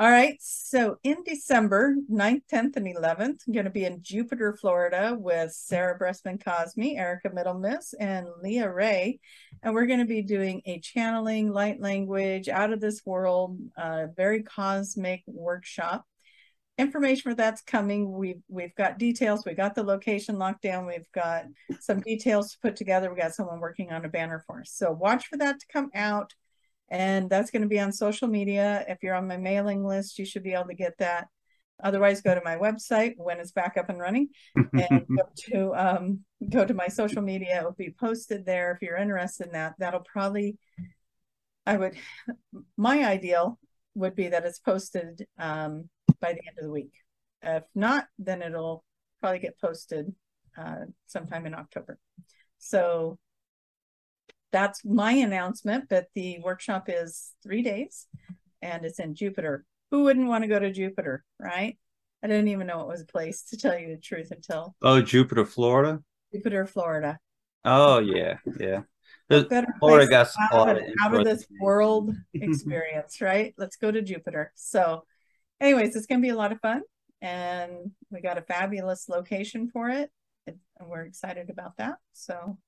All right. So in December 9th, 10th, and 11th, I'm going to be in Jupiter, Florida with Sarah Bressman Cosme, Erica Middlemiss, and Leah Ray. And we're going to be doing a channeling, light language, out of this world, very cosmic workshop. Information for that's coming. We've we've got details. We got the location locked down. We've got some details to put together. We got someone working on a banner for us. So watch for that to come out and that's going to be on social media. If you're on my mailing list, you should be able to get that. Otherwise, go to my website when it's back up and running, and go to um, go to my social media. It will be posted there if you're interested in that. That'll probably, I would, my ideal would be that it's posted um, by the end of the week. If not, then it'll probably get posted uh, sometime in October. So that's my announcement. But the workshop is three days and it's in Jupiter. Who wouldn't want to go to Jupiter, right? I didn't even know it was a place to tell you the truth until Oh, Jupiter, Florida. Jupiter, Florida. Oh yeah, yeah. Florida got out, of, out of this world experience, right? Let's go to Jupiter. So, anyways, it's going to be a lot of fun, and we got a fabulous location for it, and we're excited about that. So,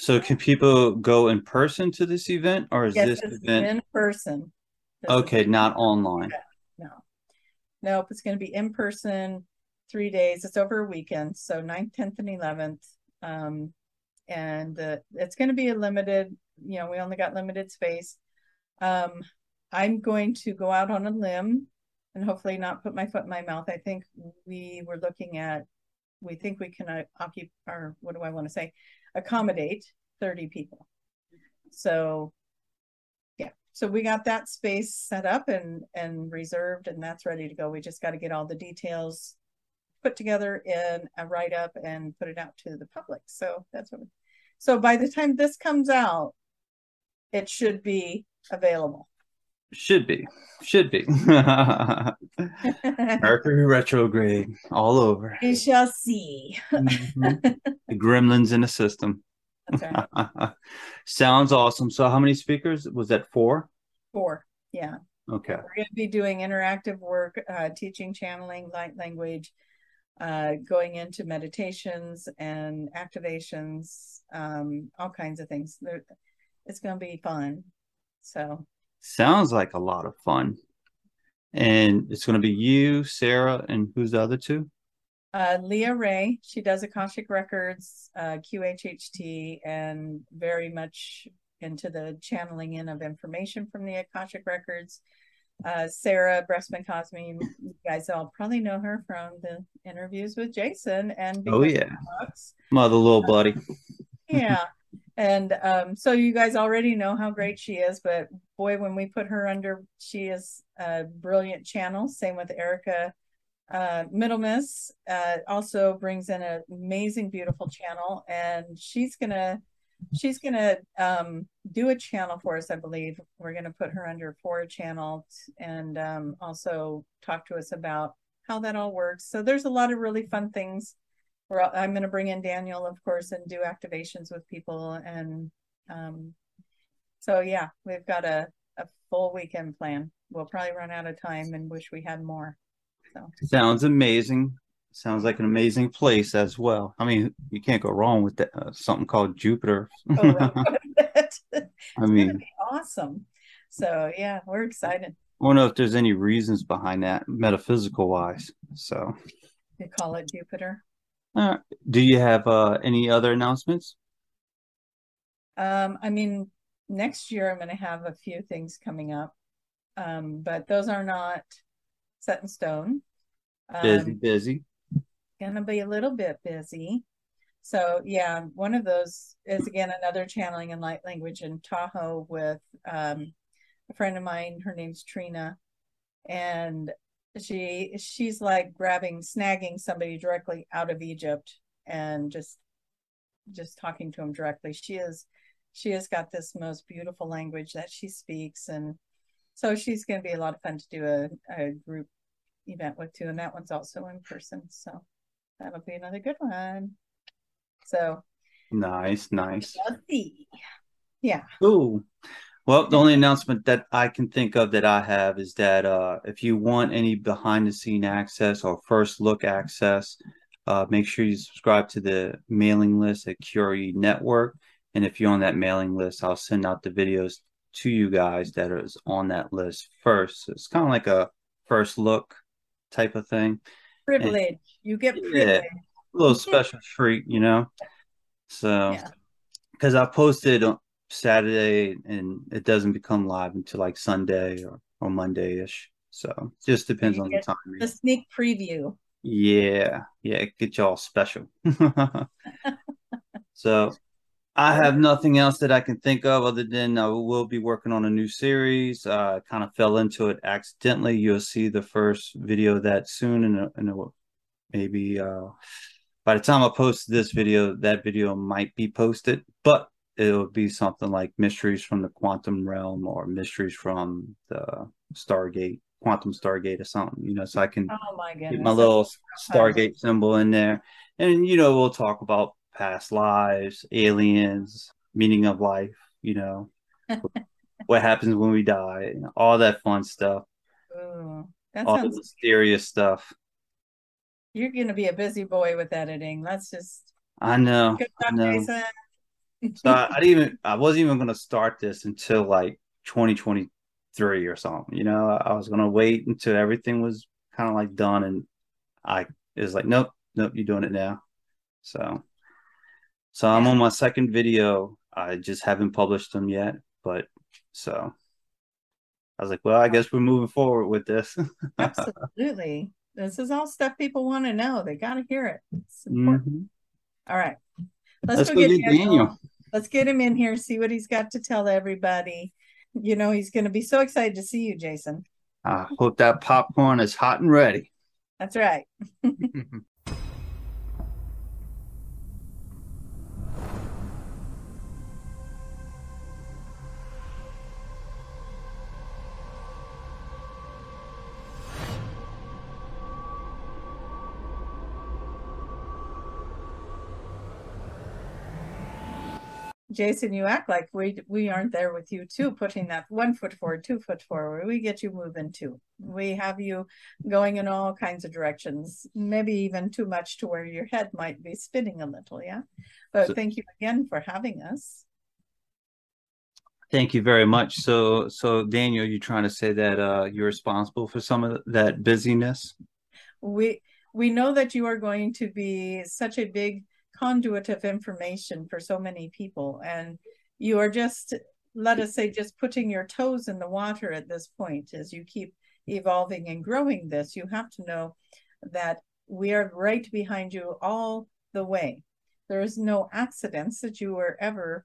so can people go in person to this event or is yes, this event in person? This okay, not online. No. Nope, it's going to be in person, three days. It's over a weekend, so 9th, 10th, and 11th. Um, and uh, it's going to be a limited, you know, we only got limited space. Um, I'm going to go out on a limb and hopefully not put my foot in my mouth. I think we were looking at, we think we can uh, occupy, or what do I want to say? Accommodate 30 people. So yeah, so we got that space set up and and reserved and that's ready to go. We just got to get all the details put together in a write up and put it out to the public. So that's what we, so by the time this comes out, it should be available. Should be. Should be. Mercury retrograde all over. We shall see. mm-hmm. The gremlins in the system. Right. Sounds awesome. So, how many speakers? Was that four? Four. Yeah. Okay. We're going to be doing interactive work, uh, teaching channeling, light language, uh, going into meditations and activations, um, all kinds of things. They're, it's going to be fun. So, Sounds like a lot of fun. And it's going to be you, Sarah, and who's the other two? Uh, Leah Ray. She does Akashic Records, uh, QHHT, and very much into the channeling in of information from the Akashic Records. Uh, Sarah Bressman Cosme, you guys all probably know her from the interviews with Jason and oh yeah, mother little buddy. yeah, and um, so you guys already know how great she is, but boy, when we put her under, she is a brilliant channel. Same with Erica uh, Middlemiss. Uh, also brings in an amazing, beautiful channel, and she's gonna she's gonna um, do a channel for us. I believe we're gonna put her under for a channel and um, also talk to us about how that all works. So there's a lot of really fun things I'm going to bring in Daniel, of course, and do activations with people. And um, so, yeah, we've got a, a full weekend plan. We'll probably run out of time and wish we had more. So sounds amazing. Sounds like an amazing place as well. I mean, you can't go wrong with that. Uh, something called Jupiter. oh, I mean, awesome. So yeah, we're excited. I don't know if there's any reasons behind that, metaphysical wise. So you call it Jupiter. Uh, do you have uh, any other announcements? Um, I mean, next year I'm going to have a few things coming up, um, but those are not set in stone. Um, busy, busy. Gonna be a little bit busy. So yeah, one of those is again another channeling and light language in Tahoe with um, a friend of mine. Her name's Trina, and she she's like grabbing snagging somebody directly out of egypt and just just talking to him directly. She is she has got this most beautiful language that she speaks. And so she's going to be a lot of fun to do a, a group event with too. And that one's also in person. So that'll be another good one. So nice nice. Yeah. Ooh. Well, the only announcement that I can think of that I have is that uh, if you want any behind the scene access or first look access, uh, make sure you subscribe to the mailing list at Curie Network. And if you're on that mailing list, I'll send out the videos to you guys that is on that list first. So it's kind of like a first look type of thing. Privilege. And, you get privilege. Yeah, a little special treat, you know. So, because yeah. I posted Saturday and it doesn't become live until like Sunday or, or Monday ish. So, just depends on the time. The sneak preview. Yeah, yeah, get y'all special. so, I have nothing else that I can think of other than I will be working on a new series. Uh, kind of fell into it accidentally. You'll see the first video of that soon, and in, in a, maybe uh, by the time I post this video, that video might be posted, but it'll be something like mysteries from the quantum realm or mysteries from the Stargate, quantum Stargate or something, you know, so I can oh my get my little Stargate symbol in there. And, you know, we'll talk about past lives, aliens, meaning of life, you know, what happens when we die, all that fun stuff. Ooh, that all sounds... the mysterious stuff. You're going to be a busy boy with editing. Let's just. I know. Good job, I know. Jason. So I, I, didn't even. I wasn't even going to start this until like 2023 or something. You know, I was going to wait until everything was kind of like done, and I is like, nope, nope, you're doing it now. So, so I'm on my second video. I just haven't published them yet, but so I was like, well, I guess we're moving forward with this. Absolutely. This is all stuff people want to know. They got to hear it. Mm-hmm. All right. Let's, Let's go, go, get, get Daniel. Daniel. Let's get him in here, see what he's got to tell everybody. You know, he's going to be so excited to see you, Jason. I hope that popcorn is hot and ready. That's right. Jason, you act like we we aren't there with you too, putting that one foot forward, two foot forward. We get you moving too. We have you going in all kinds of directions, maybe even too much to where your head might be spinning a little. Yeah. But so, thank you again for having us. Thank you very much. So, so Daniel, you're trying to say that uh, you're responsible for some of that busyness. We we know that you are going to be such a big conduit of information for so many people. And you are just let us say just putting your toes in the water at this point as you keep evolving and growing this you have to know that we are right behind you all the way. There is no accidents that you were ever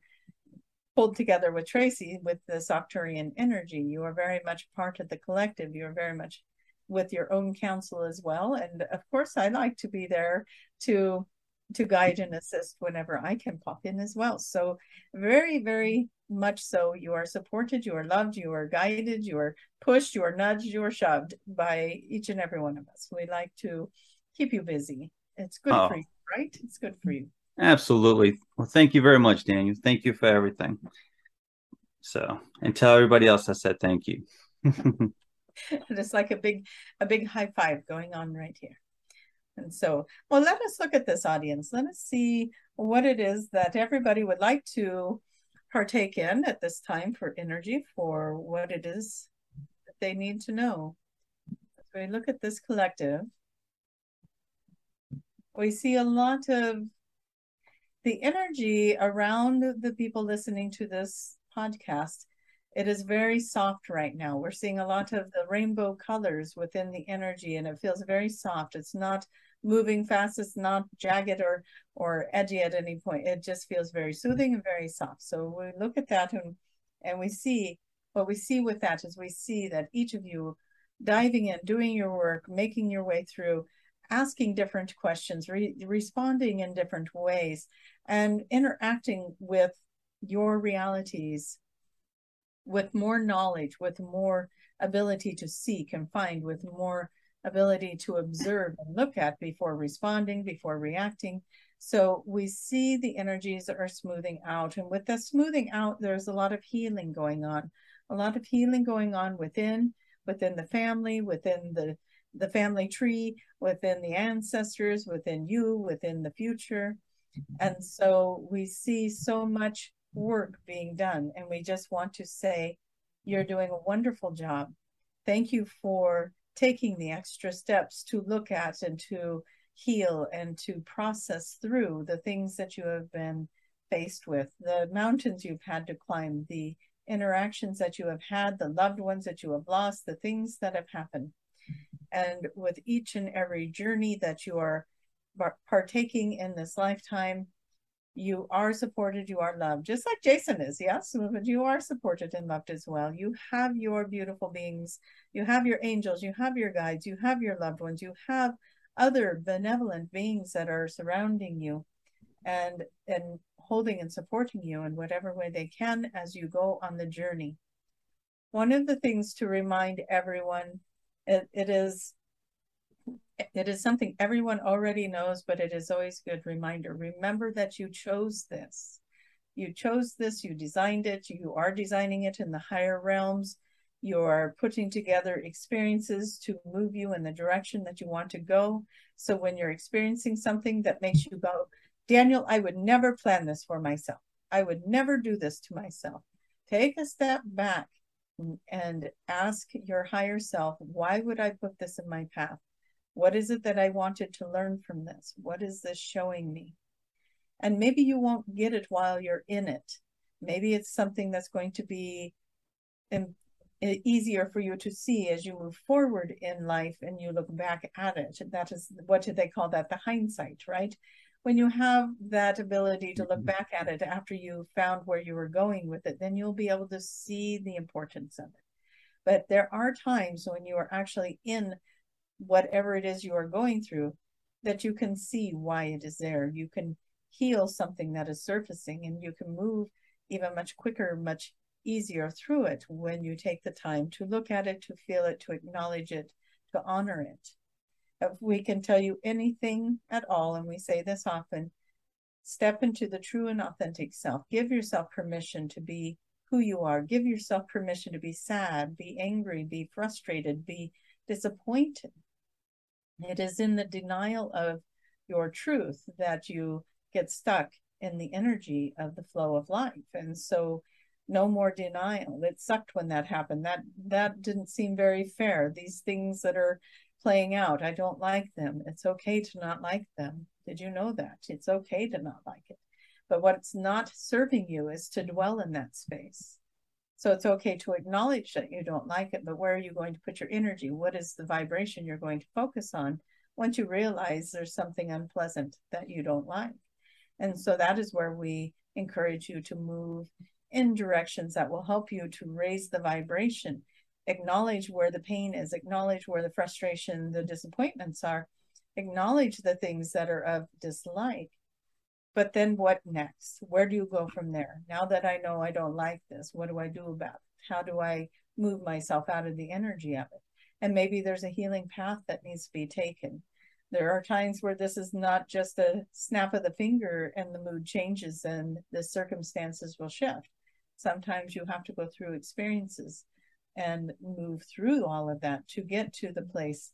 pulled together with tracy with this Arcturian energy. You are very much part of the collective. You are very much with your own counsel as well. And of course i like to be there to to guide and assist whenever I can pop in as well. So, very, very much so, you are supported, you are loved, you are guided, you are pushed, you are nudged, you are shoved by each and every one of us. We like to keep you busy. It's good oh. for you, right? It's good for you. Absolutely. Well, thank you very much, Daniel. Thank you for everything. So, and tell everybody else I said thank you. It's like a big, a big high five going on right here. And so, well, let us look at this audience. Let us see what it is that everybody would like to partake in at this time for energy, for what it is that they need to know. As we look at this collective, we see a lot of the energy around the people listening to this podcast. It is very soft right now. We're seeing a lot of the rainbow colors within the energy, and it feels very soft. It's not moving fast. It's not jagged or or edgy at any point. It just feels very soothing and very soft. So we look at that and and we see what we see with that is we see that each of you diving in, doing your work, making your way through, asking different questions, re- responding in different ways, and interacting with your realities with more knowledge, with more ability to seek and find, with more ability to observe and look at before responding, before reacting. So we see the energies are smoothing out. And with the smoothing out, there's a lot of healing going on, a lot of healing going on within, within the family, within the the family tree, within the ancestors, within you, within the future. Mm-hmm. And so we see so much work being done. And we just want to say, you're doing a wonderful job. Thank you for taking the extra steps to look at and to heal and to process through the things that you have been faced with, the mountains you've had to climb, the interactions that you have had, the loved ones that you have lost, the things that have happened. And with each and every journey that you are partaking in this lifetime, you are supported, you are loved, just like Jason is, yes, but you are supported and loved as well. You have your beautiful beings, you have your angels, you have your guides, you have your loved ones, you have other benevolent beings that are surrounding you and and holding and supporting you in whatever way they can as you go on the journey. One of the things to remind everyone it, it is it is something everyone already knows, but it is always a good reminder. Remember that you chose this. You chose this, you designed it, you are designing it in the higher realms. You're putting together experiences to move you in the direction that you want to go. So when you're experiencing something that makes you go, Daniel, I would never plan this for myself. I would never do this to myself. Take a step back and ask your higher self, why would I put this in my path? What is it that I wanted to learn from this? What is this showing me? And maybe you won't get it while you're in it. Maybe it's something that's going to be easier for you to see as you move forward in life and you look back at it. That is what do they call that? The hindsight, right? When you have that ability to look mm-hmm. back at it after you found where you were going with it, then you'll be able to see the importance of it. But there are times when you are actually in whatever it is you are going through that you can see why it is there. You can heal something that is surfacing and you can move even much quicker, much easier through it when you take the time to look at it, to feel it, to acknowledge it, to honor it. If we can tell you anything at all, and we say this often, step into the true and authentic self. Give yourself permission to be who you are. Give yourself permission to be sad, be angry, be frustrated, be disappointed. It is in the denial of your truth that you get stuck in the energy of the flow of life. And so no more denial. It sucked when that happened. That that didn't seem very fair. These things that are playing out, I don't like them. It's okay to not like them. Did you know that? It's okay to not like it. But what's not serving you is to dwell in that space. So it's okay to acknowledge that you don't like it, but where are you going to put your energy? What is the vibration you're going to focus on once you realize there's something unpleasant that you don't like? And so that is where we encourage you to move in directions that will help you to raise the vibration acknowledge where the pain is acknowledge where the frustration the disappointments are acknowledge the things that are of dislike but then what next? Where do you go from there? Now that i know i don't like this what do i do about it? How do i move myself out of the energy of it? And maybe there's a healing path that needs to be taken. There are times where this is not just a snap of the finger and the mood changes and the circumstances will shift. Sometimes you have to go through experiences and move through all of that to get to the place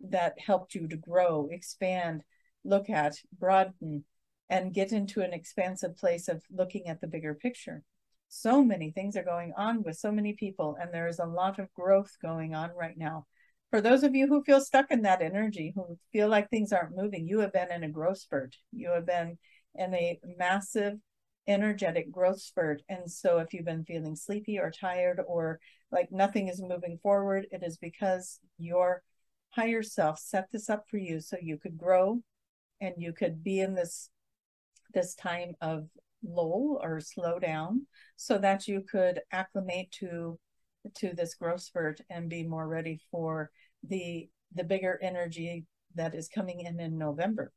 that helped you to grow, expand, look at, broaden, and get into an expansive place of looking at the bigger picture. So many things are going on with so many people, and there is a lot of growth going on right now. For those of you who feel stuck in that energy, who feel like things aren't moving, you have been in a growth spurt. You have been in a massive energetic growth spurt. And so if you've been feeling sleepy or tired or like nothing is moving forward, it is because your higher self set this up for you so you could grow and you could be in this this time of lull or slow down so that you could acclimate to to this growth spurt and be more ready for the the bigger energy that is coming in in November.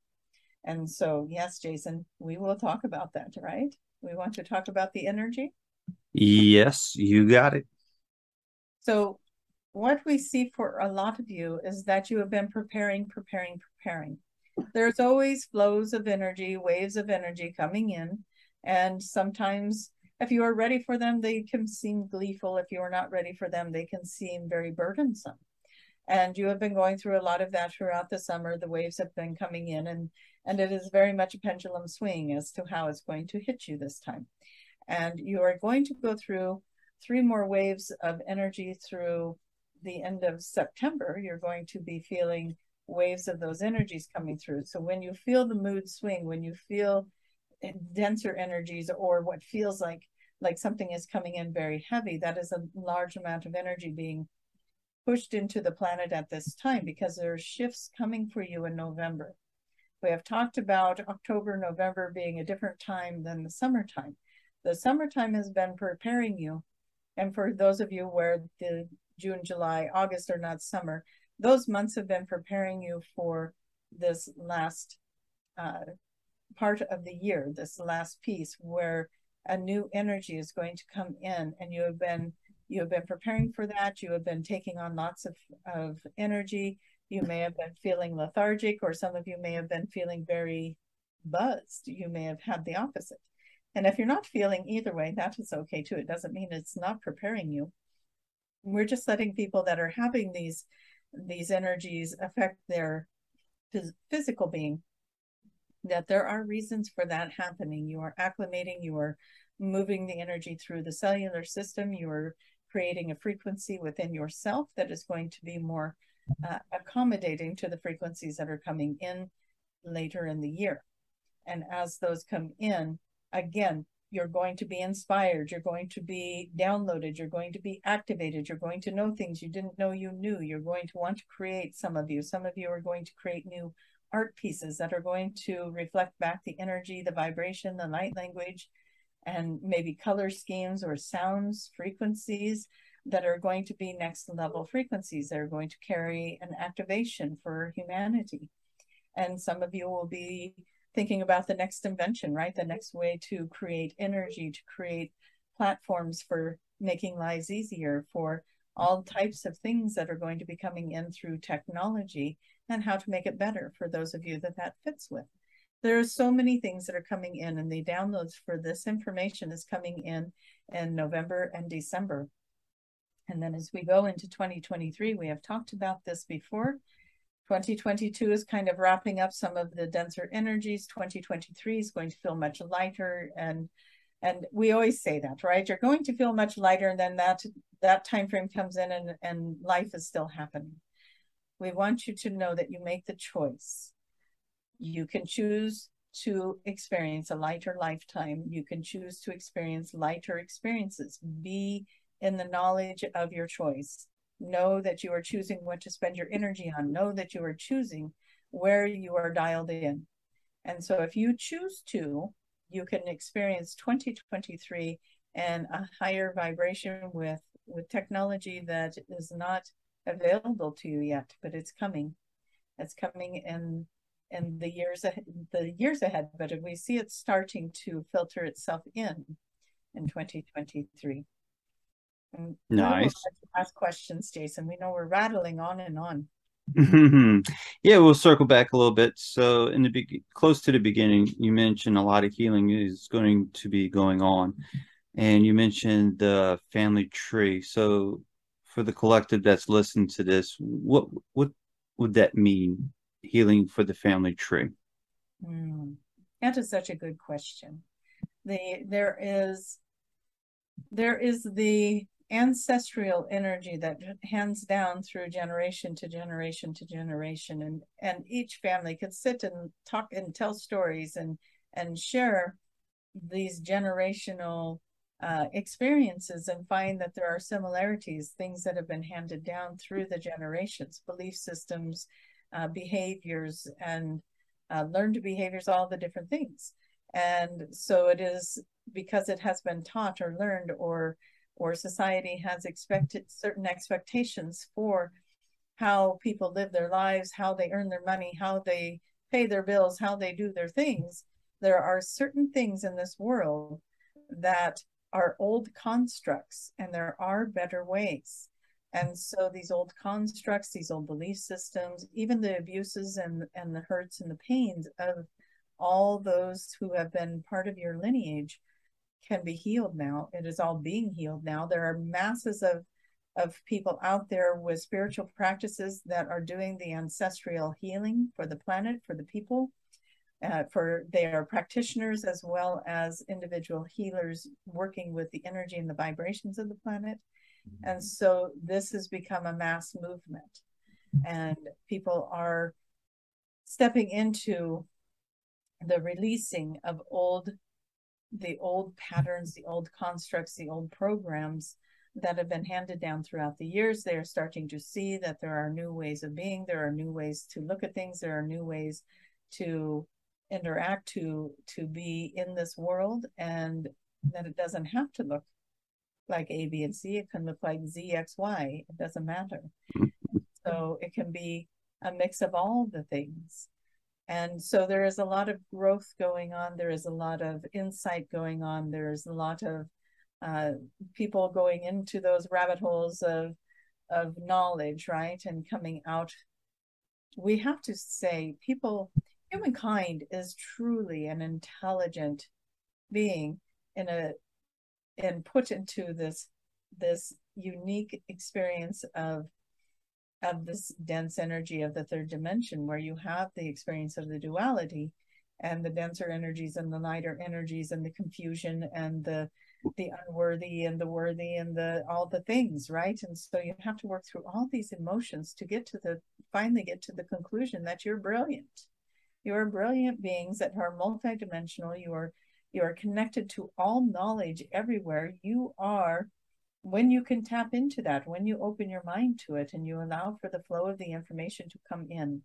And so, yes, Jason, we will talk about that, right? We want to talk about the energy. Yes, you got it. So, what we see for a lot of you is that you have been preparing, preparing, preparing. There's always flows of energy, waves of energy coming in. And sometimes, if you are ready for them, they can seem gleeful. If you are not ready for them, they can seem very burdensome. And you have been going through a lot of that throughout the summer. The waves have been coming in, and and it is very much a pendulum swing as to how it's going to hit you this time. And you are going to go through three more waves of energy through the end of September. You're going to be feeling waves of those energies coming through. So when you feel the mood swing, when you feel denser energies or what feels like like something is coming in very heavy, that is a large amount of energy being pushed into the planet at this time because there are shifts coming for you in November. We have talked about October, November being a different time than the summertime. The summertime has been preparing you. And for those of you where the June, July, August are not summer, those months have been preparing you for this last uh, part of the year, this last piece where a new energy is going to come in and you have been you have been preparing for that. You have been taking on lots of, of energy. You may have been feeling lethargic or some of you may have been feeling very buzzed. You may have had the opposite. And if you're not feeling either way that is okay too. It doesn't mean it's not preparing you. We're just letting people that are having these these energies affect their phys- physical being that there are reasons for that happening. You are acclimating you are moving the energy through the cellular system you are creating a frequency within yourself that is going to be more uh, accommodating to the frequencies that are coming in later in the year. And as those come in again you're going to be inspired you're going to be downloaded you're going to be activated you're going to know things you didn't know you knew you're going to want to create some of you. Some of you are going to create new art pieces that are going to reflect back the energy the vibration the light language and maybe color schemes or sounds frequencies that are going to be next level frequencies that are going to carry an activation for humanity. And some of you will be thinking about the next invention, right? The next way to create energy, to create platforms for making lives easier, for all types of things that are going to be coming in through technology and how to make it better for those of you that that fits with. There are so many things that are coming in, and the downloads for this information is coming in in November and December. And then as we go into 2023, we have talked about this before. 2022 is kind of wrapping up some of the denser energies. 2023 is going to feel much lighter and and we always say that, right? You're going to feel much lighter and then that that time frame comes in and, and life is still happening. We want you to know that you make the choice. You can choose to experience a lighter lifetime. You can choose to experience lighter experiences. Be in the knowledge of your choice. Know that you are choosing what to spend your energy on. Know that you are choosing where you are dialed in. And so if you choose to, you can experience 2023 and a higher vibration with with technology that is not available to you yet, but it's coming. It's coming in in the years ahead, the years ahead, but we see it starting to filter itself in in 2023. Nice. Ask questions, Jason. We know we're rattling on and on. yeah, we'll circle back a little bit. So, in the be- close to the beginning, you mentioned a lot of healing is going to be going on, and you mentioned the family tree. So, for the collective that's listening to this, what what would that mean? Healing for the family tree. Mm, that is such a good question. The there is there is the ancestral energy that hands down through generation to generation to generation. And and each family could sit and talk and tell stories and and share these generational uh, experiences and find that there are similarities things that have been handed down through the generations belief systems uh, behaviors and uh, learned behaviors all the different things. And so it is because it has been taught or learned or or society has expected certain expectations for how people live their lives, how they earn their money, how they pay their bills, how they do their things. There are certain things in this world that are old constructs, and there are better ways. And so these old constructs, these old belief systems, even the abuses and, and the hurts and the pains of all those who have been part of your lineage can be healed now. It is all being healed now. There are masses of of people out there with spiritual practices that are doing the ancestral healing for the planet, for the people. Uh, for they are practitioners as well as individual healers working with the energy and the vibrations of the planet. Mm-hmm. And so this has become a mass movement, and people are stepping into the releasing of old the old patterns the old constructs the old programs that have been handed down throughout the years. They are starting to see that there are new ways of being. There are new ways to look at things. There are new ways to interact to to be in this world and that it doesn't have to look like a b and c. It can look like z x y. It doesn't matter. Mm-hmm. So it can be a mix of all the things and so there is a lot of growth going on. There is a lot of insight going on. There's a lot of uh, people going into those rabbit holes of of knowledge, right, and coming out. We have to say, people, humankind is truly an intelligent being in a and put into this this unique experience of of this dense energy of the third dimension where you have the experience of the duality and the denser energies and the lighter energies and the confusion and the the unworthy and the worthy and the all the things right? And so you have to work through all these emotions to get to the finally get to the conclusion that you're brilliant. You're brilliant beings that are multidimensional. You are you are connected to all knowledge everywhere. You are when you can tap into that, when you open your mind to it and you allow for the flow of the information to come in.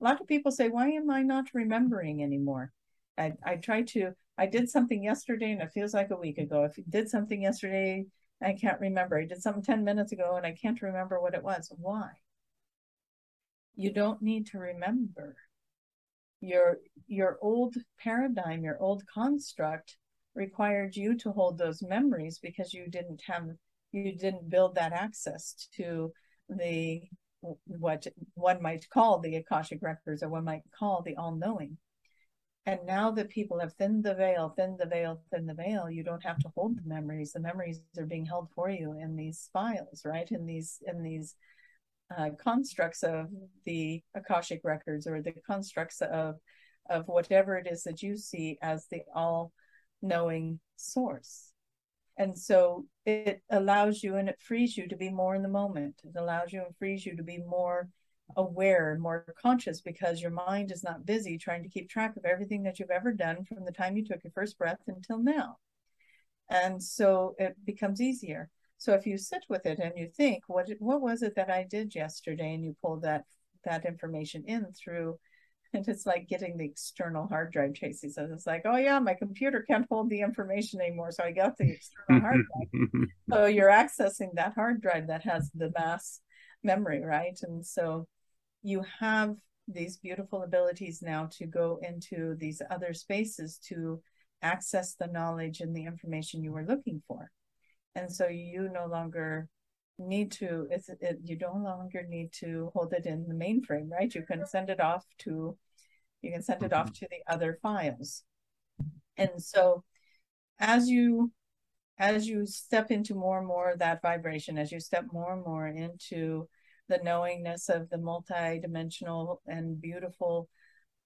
A lot of people say, Why am I not remembering anymore? I, I try to, I did something yesterday and it feels like a week ago. If you did something yesterday, I can't remember. I did something 10 minutes ago and I can't remember what it was. Why? You don't need to remember. Your your old paradigm, your old construct required you to hold those memories because you didn't have you didn't build that access to the what one might call the akashic records or one might call the all-knowing. And now that people have thinned the veil thinned the veil thinned the veil you don't have to hold the memories. The memories are being held for you in these files right? In these in these uh, constructs of the akashic records or the constructs of of whatever it is that you see as the all knowing source and so it allows you and it frees you to be more in the moment. It allows you and frees you to be more aware more conscious because your mind is not busy trying to keep track of everything that you've ever done from the time you took your first breath until now. And so it becomes easier. So if you sit with it and you think what what was it that i did yesterday? and you pull that that information in through and it's like getting the external hard drive Tracy says. It's like oh yeah my computer can't hold the information anymore so I got the external hard drive. So you're accessing that hard drive that has the mass memory right? And so you have these beautiful abilities now to go into these other spaces to access the knowledge and the information you were looking for. And so you no longer need to it's it, you no longer need to hold it in the mainframe right? You can send it off to you can send it off mm-hmm. to the other files. And so as you as you step into more and more of that vibration as you step more and more into the knowingness of the multi-dimensional and beautiful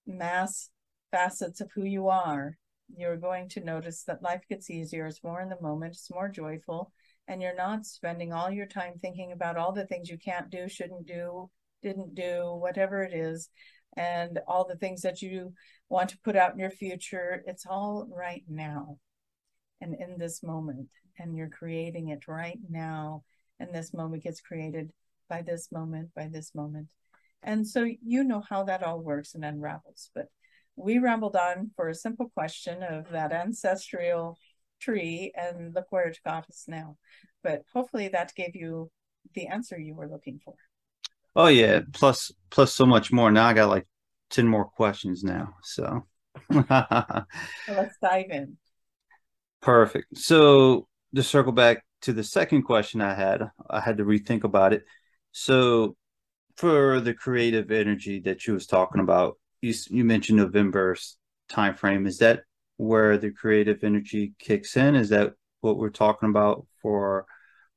mass facets of who you are you're going to notice that life gets easier. It's more in the moment. It's more joyful. And you're not spending all your time thinking about all the things you can't do, shouldn't do, didn't do, whatever it is, and all the things that you want to put out in your future. It's all right now and in this moment. And you're creating it right now. And this moment gets created by this moment, by this moment. And so you know how that all works and unravels. But we rambled on for a simple question of that ancestral tree and look where it got us now. But hopefully that gave you the answer you were looking for. Oh yeah, plus plus so much more. Now I got like 10 more questions now. So let's dive in. Perfect. So to circle back to the second question I had, I had to rethink about it. So, for the creative energy that you was talking about, you you mentioned November's time frame. Is that where the creative energy kicks in? Is that what we're talking about for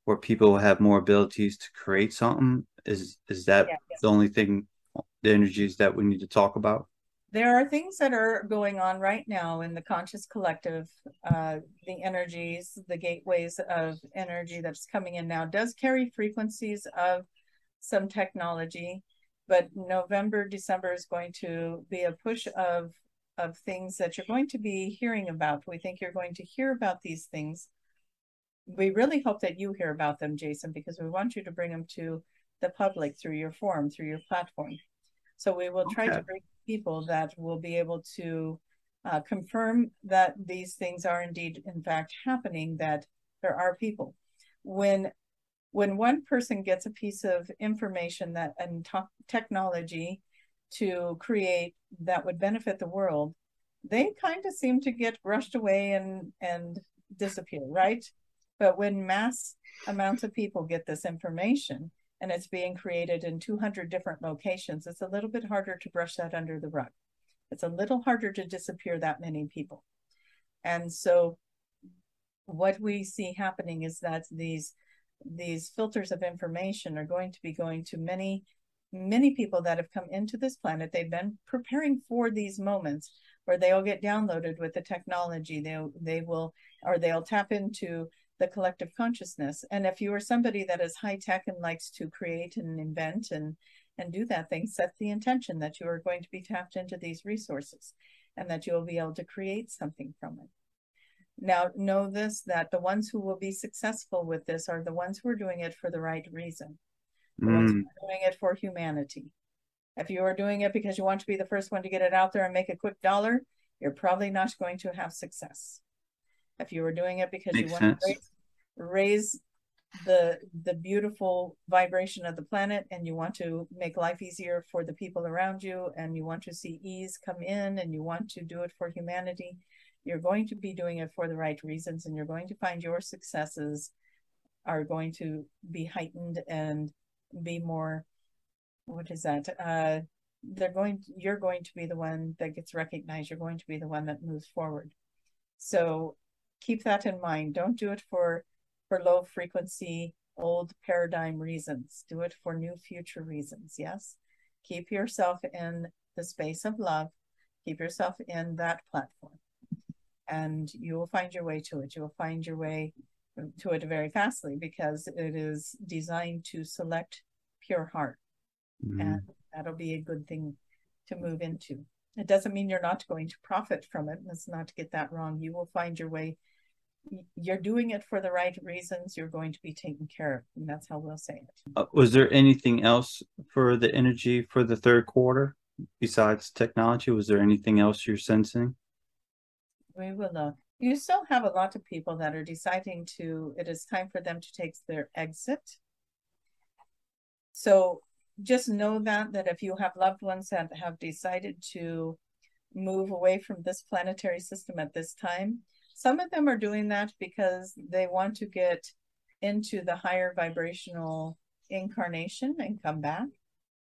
where people have more abilities to create something? Is is that yeah, yeah. the only thing the energies that we need to talk about? There are things that are going on right now in the conscious collective. Uh, the energies, the gateways of energy that's coming in now does carry frequencies of some technology, but November, December is going to be a push of of things that you're going to be hearing about. We think you're going to hear about these things. We really hope that you hear about them, Jason, because we want you to bring them to the public through your forum, through your platform. So we will try okay. to bring people that will be able to uh, confirm that these things are indeed, in fact, happening. That there are people. When when one person gets a piece of information that and technology to create that would benefit the world, they kind of seem to get brushed away and and disappear, right? But when mass amounts of people get this information, and it's being created in 200 different locations, it's a little bit harder to brush that under the rug. It's a little harder to disappear that many people. And so what we see happening is that these these filters of information are going to be going to many many people that have come into this planet they've been preparing for these moments where they'll get downloaded with the technology they they will or they'll tap into the collective consciousness. And if you are somebody that is high tech and likes to create and invent and and do that thing, set the intention that you are going to be tapped into these resources and that you'll be able to create something from it. Now, know this that the ones who will be successful with this are the ones who are doing it for the right reason, the mm. ones who are doing it for humanity. If you are doing it because you want to be the first one to get it out there and make a quick dollar, you're probably not going to have success. If you are doing it because Makes you want sense. to raise raise the the beautiful vibration of the planet and you want to make life easier for the people around you and you want to see ease come in and you want to do it for humanity you're going to be doing it for the right reasons and you're going to find your successes are going to be heightened and be more what is that? Uh they're going you're going to be the one that gets recognized you're going to be the one that moves forward. So keep that in mind. Don't do it for for low frequency, old paradigm reasons. Do it for new future reasons. Yes. Keep yourself in the space of love. Keep yourself in that platform. And you will find your way to it. You will find your way to it very fastly because it is designed to select pure heart. Mm-hmm. And that'll be a good thing to move into. It doesn't mean you're not going to profit from it. Let's not get that wrong. You will find your way you're doing it for the right reasons, you're going to be taken care of. And that's how we'll say it. Uh, was there anything else for the energy for the third quarter besides technology? Was there anything else you're sensing? We will look. You still have a lot of people that are deciding to, it is time for them to take their exit. So just know that, that if you have loved ones that have decided to move away from this planetary system at this time, some of them are doing that because they want to get into the higher vibrational incarnation and come back.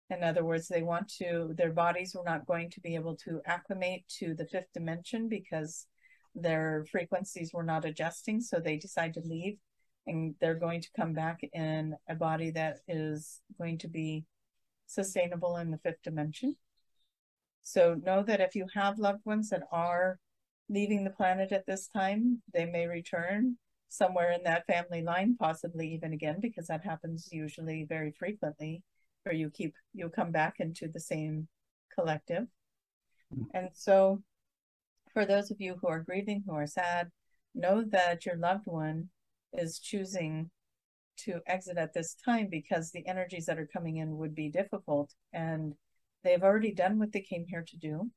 In other words, they want to, their bodies were not going to be able to acclimate to the fifth dimension because their frequencies were not adjusting. So they decide to leave and they're going to come back in a body that is going to be sustainable in the fifth dimension. So know that if you have loved ones that are leaving the planet at this time. They may return somewhere in that family line, possibly even again, because that happens usually very frequently, where you keep you'll come back into the same collective. Mm. And so for those of you who are grieving, who are sad, know that your loved one is choosing to exit at this time because the energies that are coming in would be difficult and they've already done what they came here to do.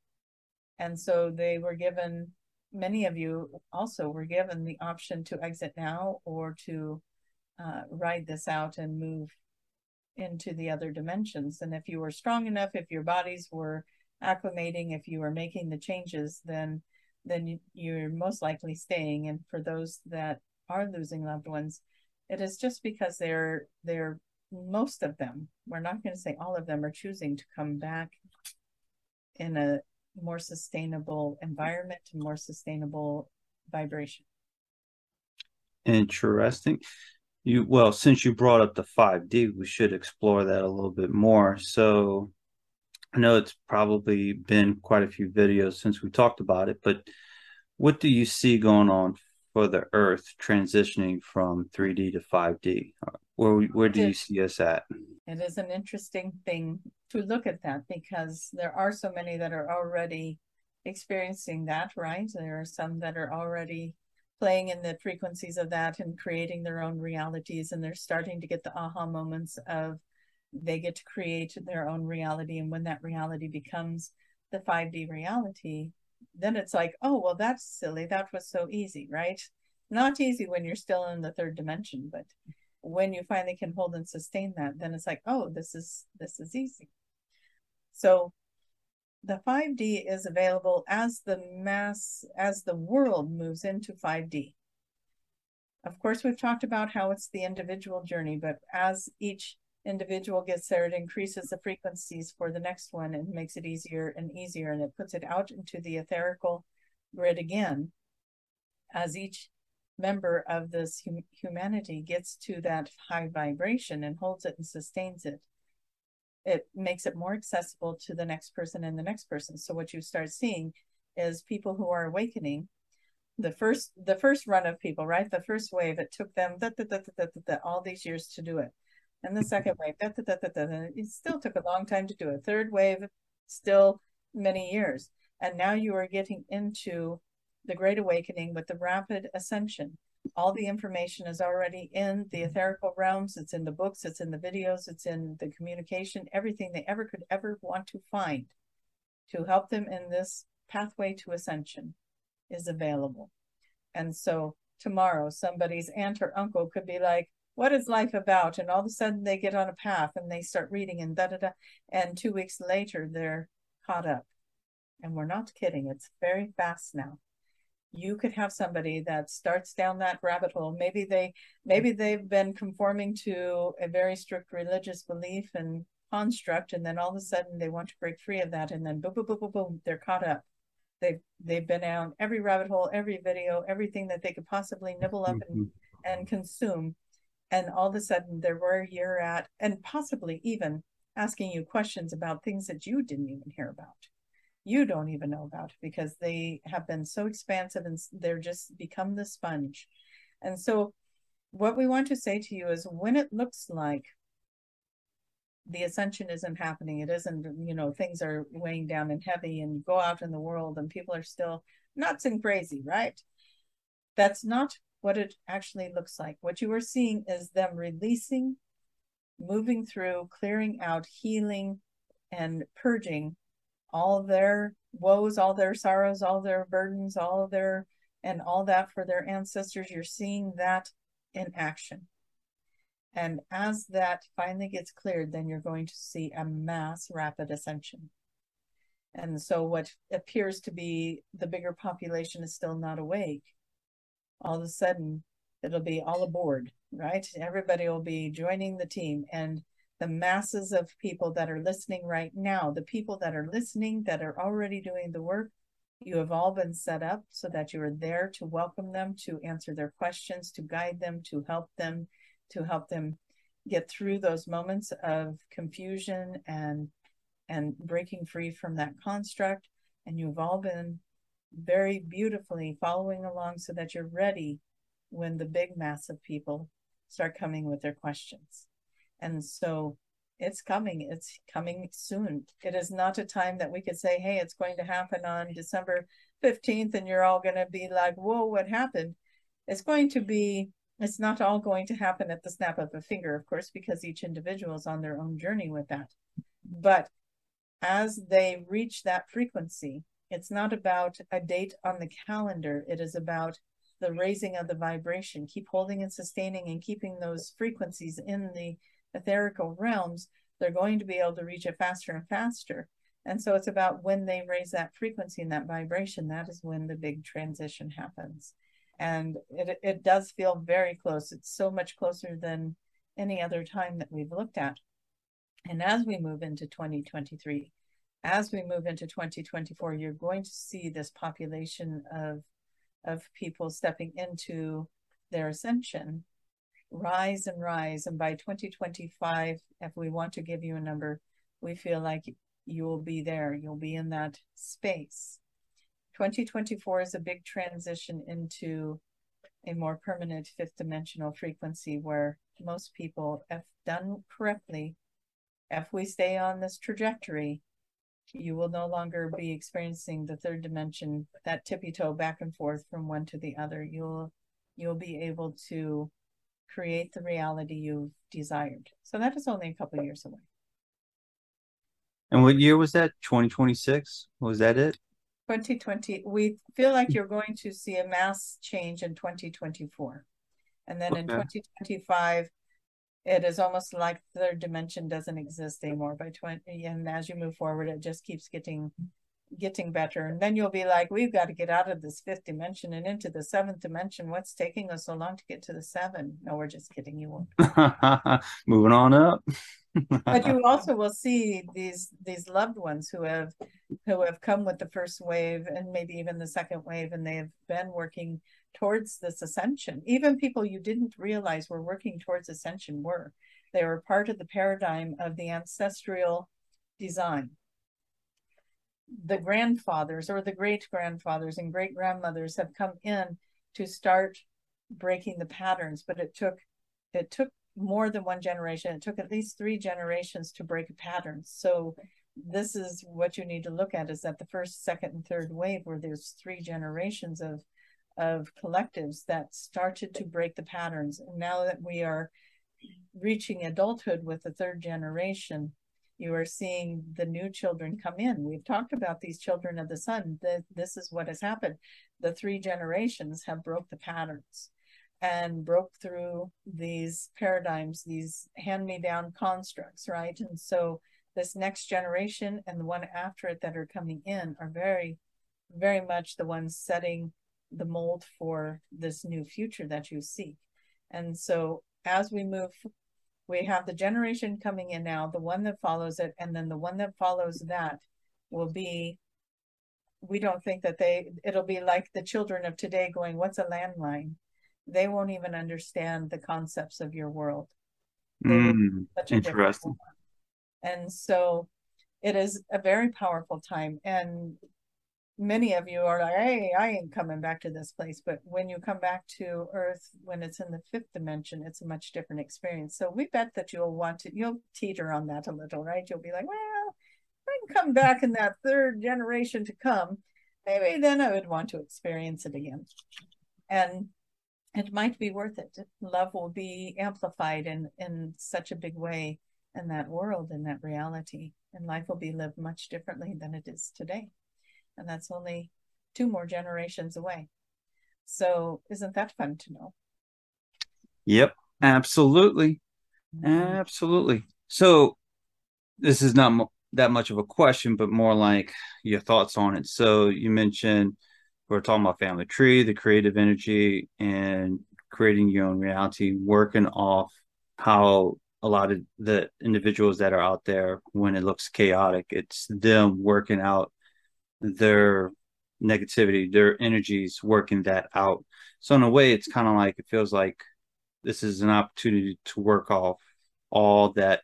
And so they were given many of you also were given the option to exit now or to uh, ride this out and move into the other dimensions. And if you were strong enough, if your bodies were acclimating, if you were making the changes, then then you're most likely staying. And for those that are losing loved ones, It is just because they're they're most of them, we're not going to say all of them are choosing to come back in a more sustainable environment, and more sustainable vibration. Interesting. You well, since you brought up the 5D, we should explore that a little bit more. So I know it's probably been quite a few videos since we talked about it, but what do you see going on for the Earth transitioning from 3D to 5D? Where where do you see us at? It is an interesting thing to look at that because there are so many that are already experiencing that, right? There are some that are already playing in the frequencies of that and creating their own realities, and they're starting to get the aha moments of they get to create their own reality. And when that reality becomes the 5D reality, then it's like, oh, well, that's silly. That was so easy, right? Not easy when you're still in the third dimension, but when you finally can hold and sustain that, then it's like, oh, this is this is easy. So the 5D is available as the mass as the world moves into 5D. Of course, we've talked about how it's the individual journey, but as each individual gets there, it increases the frequencies for the next one and makes it easier and easier. And it puts it out into the etherical grid again as each member of this hum- humanity gets to that high vibration and holds it and sustains it. It makes it more accessible to the next person and the next person. So what you start seeing is people who are awakening the first the first run of people right the first wave it took them da, da, da, all these years to do it and the second wave, da, da, da, da, da, da. it still took a long time to do it. Third wave, still many years. And now you are getting into the Great Awakening with the rapid ascension. All the information is already in the etherical realms. It's in the books, it's in the videos, it's in the communication, everything they ever could ever want to find to help them in this pathway to ascension is available. And so tomorrow, somebody's aunt or uncle could be like, what is life about? And all of a sudden they get on a path and they start reading and da da da. And two weeks later, they're caught up. And we're not kidding, it's very fast now. You could have somebody that starts down that rabbit hole. Maybe they maybe they've been conforming to a very strict religious belief and construct, and then all of a sudden they want to break free of that, and then boom, boom, boom, boom, boom, they're caught up. They've they've been down every rabbit hole, every video, everything that they could possibly nibble up and, mm-hmm. and consume and all of a sudden they're where you're at and possibly even asking you questions about things that you didn't even hear about. You don't even know about because they have been so expansive and they're just become the sponge. And so what we want to say to you is when it looks like the ascension isn't happening it isn't you know things are weighing down and heavy and you go out in the world and people are still nuts and crazy right? That's not what it actually looks like. What you are seeing is them releasing, moving through, clearing out, healing, and purging all their woes, all their sorrows, all their burdens, all their and all that for their ancestors. You're seeing that in action. And as that finally gets cleared, then you're going to see a mass rapid ascension. And so, what appears to be the bigger population is still not awake all of a sudden it'll be all aboard, right? Everybody will be joining the team. And the masses of people that are listening right now, the people that are listening that are already doing the work, you have all been set up so that you are there to welcome them, to answer their questions, to guide them, to help them, to help them get through those moments of confusion and and breaking free from that construct. And you've all been very beautifully following along so that you're ready when the big mass of people start coming with their questions. And so it's coming. It's coming soon. It is not a time that we could say, hey, it's going to happen on December 15th, and you're all going to be like, whoa, what happened? It's going to be, it's not all going to happen at the snap of a finger, of course, because each individual is on their own journey with that. But as they reach that frequency, it's not about a date on the calendar. It is about the raising of the vibration. Keep holding and sustaining and keeping those frequencies in the etherical realms. They're going to be able to reach it faster and faster. And so it's about when they raise that frequency and that vibration, that is when the big transition happens. And it, it does feel very close. It's so much closer than any other time that we've looked at. And as we move into 2023, as we move into 2024, you're going to see this population of, of people stepping into their ascension rise and rise. And by 2025, if we want to give you a number, we feel like you will be there. You'll be in that space. 2024 is a big transition into a more permanent fifth dimensional frequency where most people, if done correctly, if we stay on this trajectory, you will no longer be experiencing the third dimension, that tippy toe back and forth from one to the other. You'll you'll be able to create the reality you've desired. So that is only a couple of years away. And what year was that? 2026? Was that it? 2020. We feel like you're going to see a mass change in 2024. And then okay. in 2025, it is almost like third dimension doesn't exist anymore by 20 and as you move forward it just keeps getting getting better. And then you'll be like we've got to get out of this fifth dimension and into the seventh dimension. What's taking us so long to get to the seven? No we're just kidding you won't. Moving on up but you also will see these these loved ones who have who have come with the first wave and maybe even the second wave and they have been working towards this ascension. Even people you didn't realize were working towards ascension were. They were part of the paradigm of the ancestral design. The grandfathers or the great grandfathers and great grandmothers have come in to start breaking the patterns, but it took it took more than one generation. It took at least three generations to break a pattern. So this is what you need to look at is that the first, second, and third wave, where there's three generations of of collectives that started to break the patterns. And now that we are reaching adulthood with the third generation, you are seeing the new children come in. We've talked about these children of the sun. That this is what has happened. The three generations have broke the patterns and broke through these paradigms, these hand-me-down constructs, right? And so this next generation and the one after it that are coming in are very, very much the ones setting the mold for this new future that you seek. And so as we move, we have the generation coming in now, the one that follows it, and then the one that follows that will be we don't think that they it'll be like the children of today going what's a landline they won't even understand the concepts of your world mm, interesting and so it is a very powerful time and many of you are like, hey, I ain't coming back to this place. But when you come back to Earth, when it's in the fifth dimension, it's a much different experience. So we bet that you'll want to, you'll teeter on that a little, right? You'll be like, well, I can come back in that third generation to come. Maybe then I would want to experience it again. And it might be worth it. Love will be amplified in, in such a big way in that world, in that reality. And life will be lived much differently than it is today and that's only two more generations away. So, isn't that fun to know? Yep, absolutely. Mm-hmm. Absolutely. So, this is not mo- that much of a question, but more like your thoughts on it. So, you mentioned we're talking about family tree, the creative energy, and creating your own reality, working off how a lot of the individuals that are out there when it looks chaotic, it's them working out their negativity, their energies working that out. So in a way, it's kind of like it feels like this is an opportunity to work off all that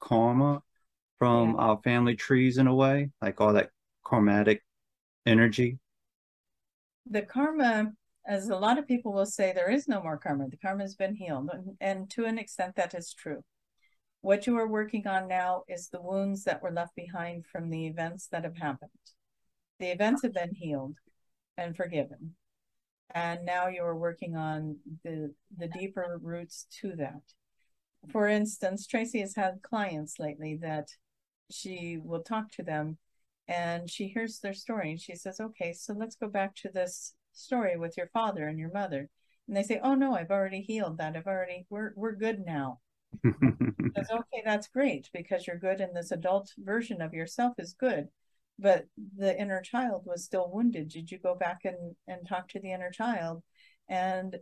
karma from yeah. our family trees in a way, like all that karmatic energy. The karma, as a lot of people will say, there is no more karma. The karma has been healed. And to an extent, that is true. What you are working on now is the wounds that were left behind from the events that have happened the events have been healed and forgiven and now you're working on the the deeper roots to that for instance tracy has had clients lately that she will talk to them and she hears their story and she says okay so let's go back to this story with your father and your mother. And they say oh no i've already healed that. I've already we're we're good now. Says, okay that's great because you're good and this adult version of yourself is good but the inner child was still wounded. Did you go back and and talk to the inner child and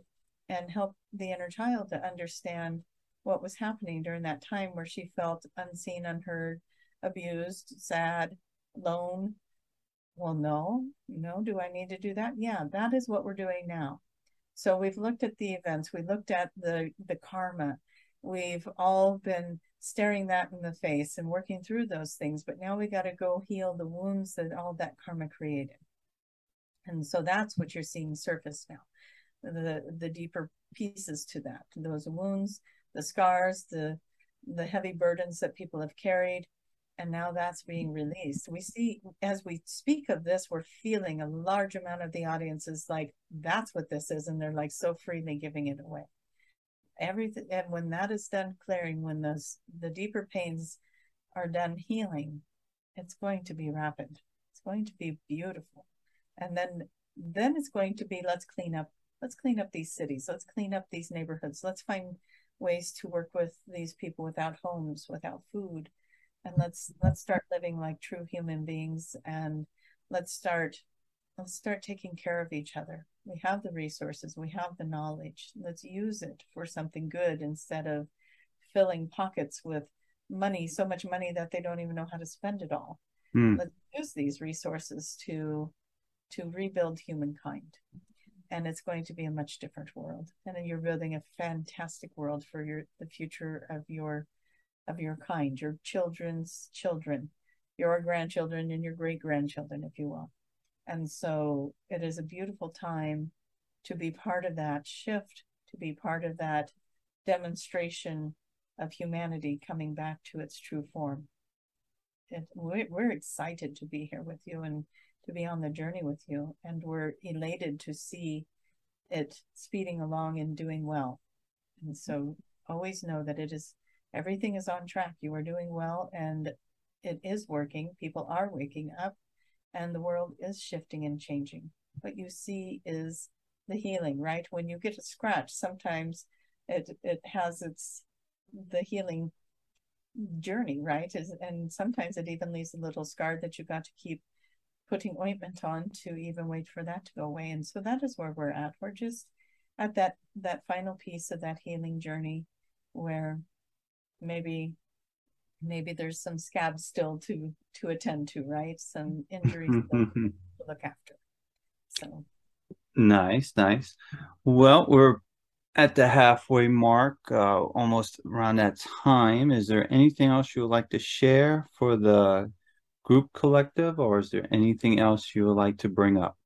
and help the inner child to understand what was happening during that time where she felt unseen, unheard, abused, sad, alone. Well, no, no, do I need to do that? Yeah, that is what we're doing now. So we've looked at the events, we looked at the the karma. We've all been staring that in the face and working through those things, but now we got to go heal the wounds that all that karma created. And so that's what you're seeing surface now. The the deeper pieces to that, those wounds, the scars, the the heavy burdens that people have carried, and now that's being released. We see as we speak of this, we're feeling a large amount of the audience is like, that's what this is, and they're like so freely giving it away. Everything and when that is done clearing, when those the deeper pains are done healing, it's going to be rapid. It's going to be beautiful. And then then it's going to be let's clean up let's clean up these cities let's clean up these neighborhoods let's find ways to work with these people without homes without food and let's let's start living like true human beings and let's start let's start taking care of each other. We have the resources we have the knowledge. Let's use it for something good instead of filling pockets with money so much money that they don't even know how to spend it all. Mm. let's use these resources to to rebuild humankind. And it's going to be a much different world. And then you're building a fantastic world for your the future of your of your kind, your children's children, your grandchildren, and your great grandchildren, if you will. And so it is a beautiful time to be part of that shift, to be part of that demonstration of humanity coming back to its true form. It, we're, we're excited to be here with you and to be on the journey with you. And we're elated to see it speeding along and doing well. And so always know that it is everything is on track. You are doing well and it is working. People are waking up and the world is shifting and changing. What you see is the healing, right? When you get a scratch, sometimes it it has its the healing journey, right? Is and sometimes it even leaves a little scar that you got to keep putting ointment on to even wait for that to go away. And so that is where we're at. We're just at that that final piece of that healing journey where maybe maybe there's some scabs still to to attend to right? Some injuries to look after. So. Nice nice. Well we're at the halfway mark uh, almost around that time. Is there anything else you would like to share for the group collective or is there anything else you would like to bring up?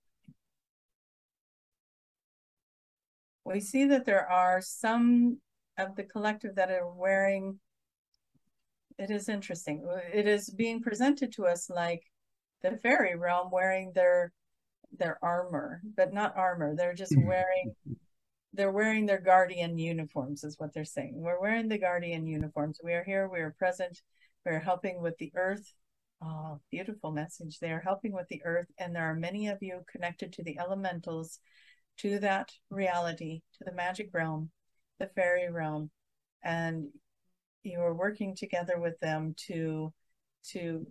We see that there are some of the collective that are wearing it is interesting. It is being presented to us like the fairy realm wearing their their armor, but not armor. They're just mm-hmm. wearing they're wearing their guardian uniforms is what they're saying. We're wearing the guardian uniforms. We are here, we are present, we're helping with the earth. Oh, beautiful message. They are helping with the earth, and there are many of you connected to the elementals, to that reality, to the magic realm, the fairy realm. And you are working together with them to to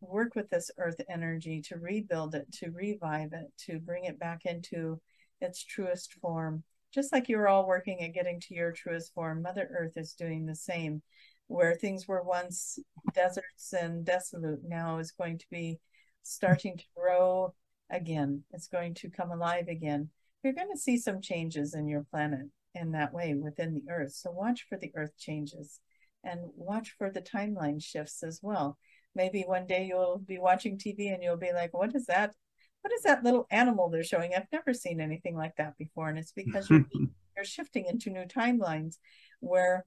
work with this earth energy to rebuild it to revive it to bring it back into its truest form. Just like you're all working at getting to your truest form mother earth is doing the same where things were once deserts and desolate now is going to be starting to grow again. It's going to come alive again. You're going to see some changes in your planet in that way within the earth. So watch for the earth changes and watch for the timeline shifts as well. Maybe one day you'll be watching TV and you'll be like, what is that? What is that little animal they're showing? I've never seen anything like that before. And it's because you're, you're shifting into new timelines where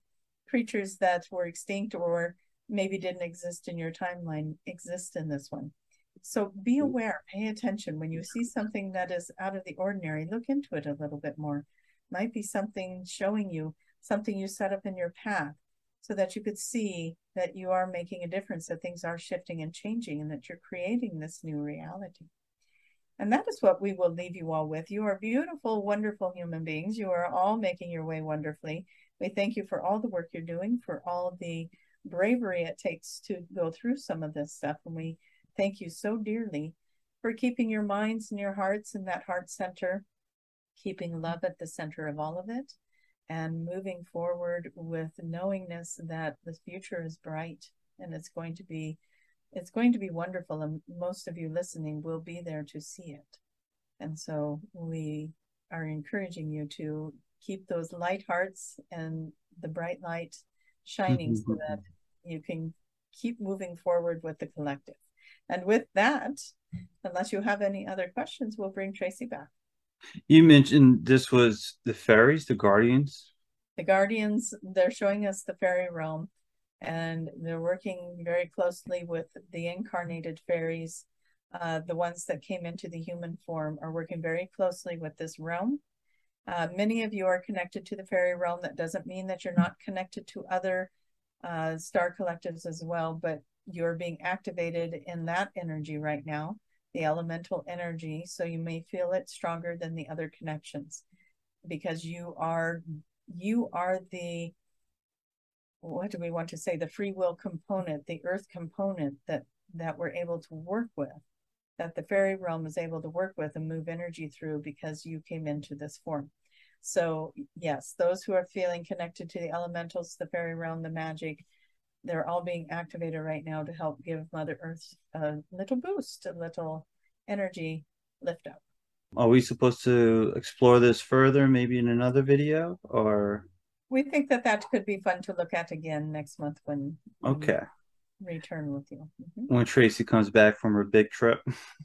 creatures that were extinct or maybe didn't exist in your timeline exist in this one. So be mm. aware, pay attention. When you see something that is out of the ordinary, look into it a little bit more. Might be something showing you something you set up in your path so that you could see that you are making a difference, that things are shifting and changing, and that you're creating this new reality. And that is what we will leave you all with. You are beautiful, wonderful human beings. You are all making your way wonderfully. We thank you for all the work you're doing, for all the bravery it takes to go through some of this stuff. And we thank you so dearly for keeping your minds and your hearts in that heart center keeping love at the center of all of it, and moving forward with knowingness that the future is bright and it's going to be it's going to be wonderful and most of you listening will be there to see it and so we are encouraging you to keep those light hearts and the bright light shining so that you can keep moving forward with the collective. And with that, unless you have any other questions, we'll bring Tracy back. You mentioned this was the fairies, the guardians. The guardians, they're showing us the fairy realm and they're working very closely with the incarnated fairies. Uh, the ones that came into the human form are working very closely with this realm. Uh, many of you are connected to the fairy realm. That doesn't mean that you're not connected to other uh, star collectives as well, but you're being activated in that energy right now, the elemental energy. So you may feel it stronger than the other connections because you are you are the what do we want to say the free will component the earth component that that we're able to work with that the fairy realm is able to work with and move energy through because you came into this form so, yes, those who are feeling connected to the elementals, the fairy realm, the magic, they're all being activated right now to help give Mother Earth a little boost, a little energy lift up. Are we supposed to explore this further, maybe in another video, or? We think that that could be fun to look at again next month when. Okay return with you. Mm-hmm. When Tracy comes back from her big trip.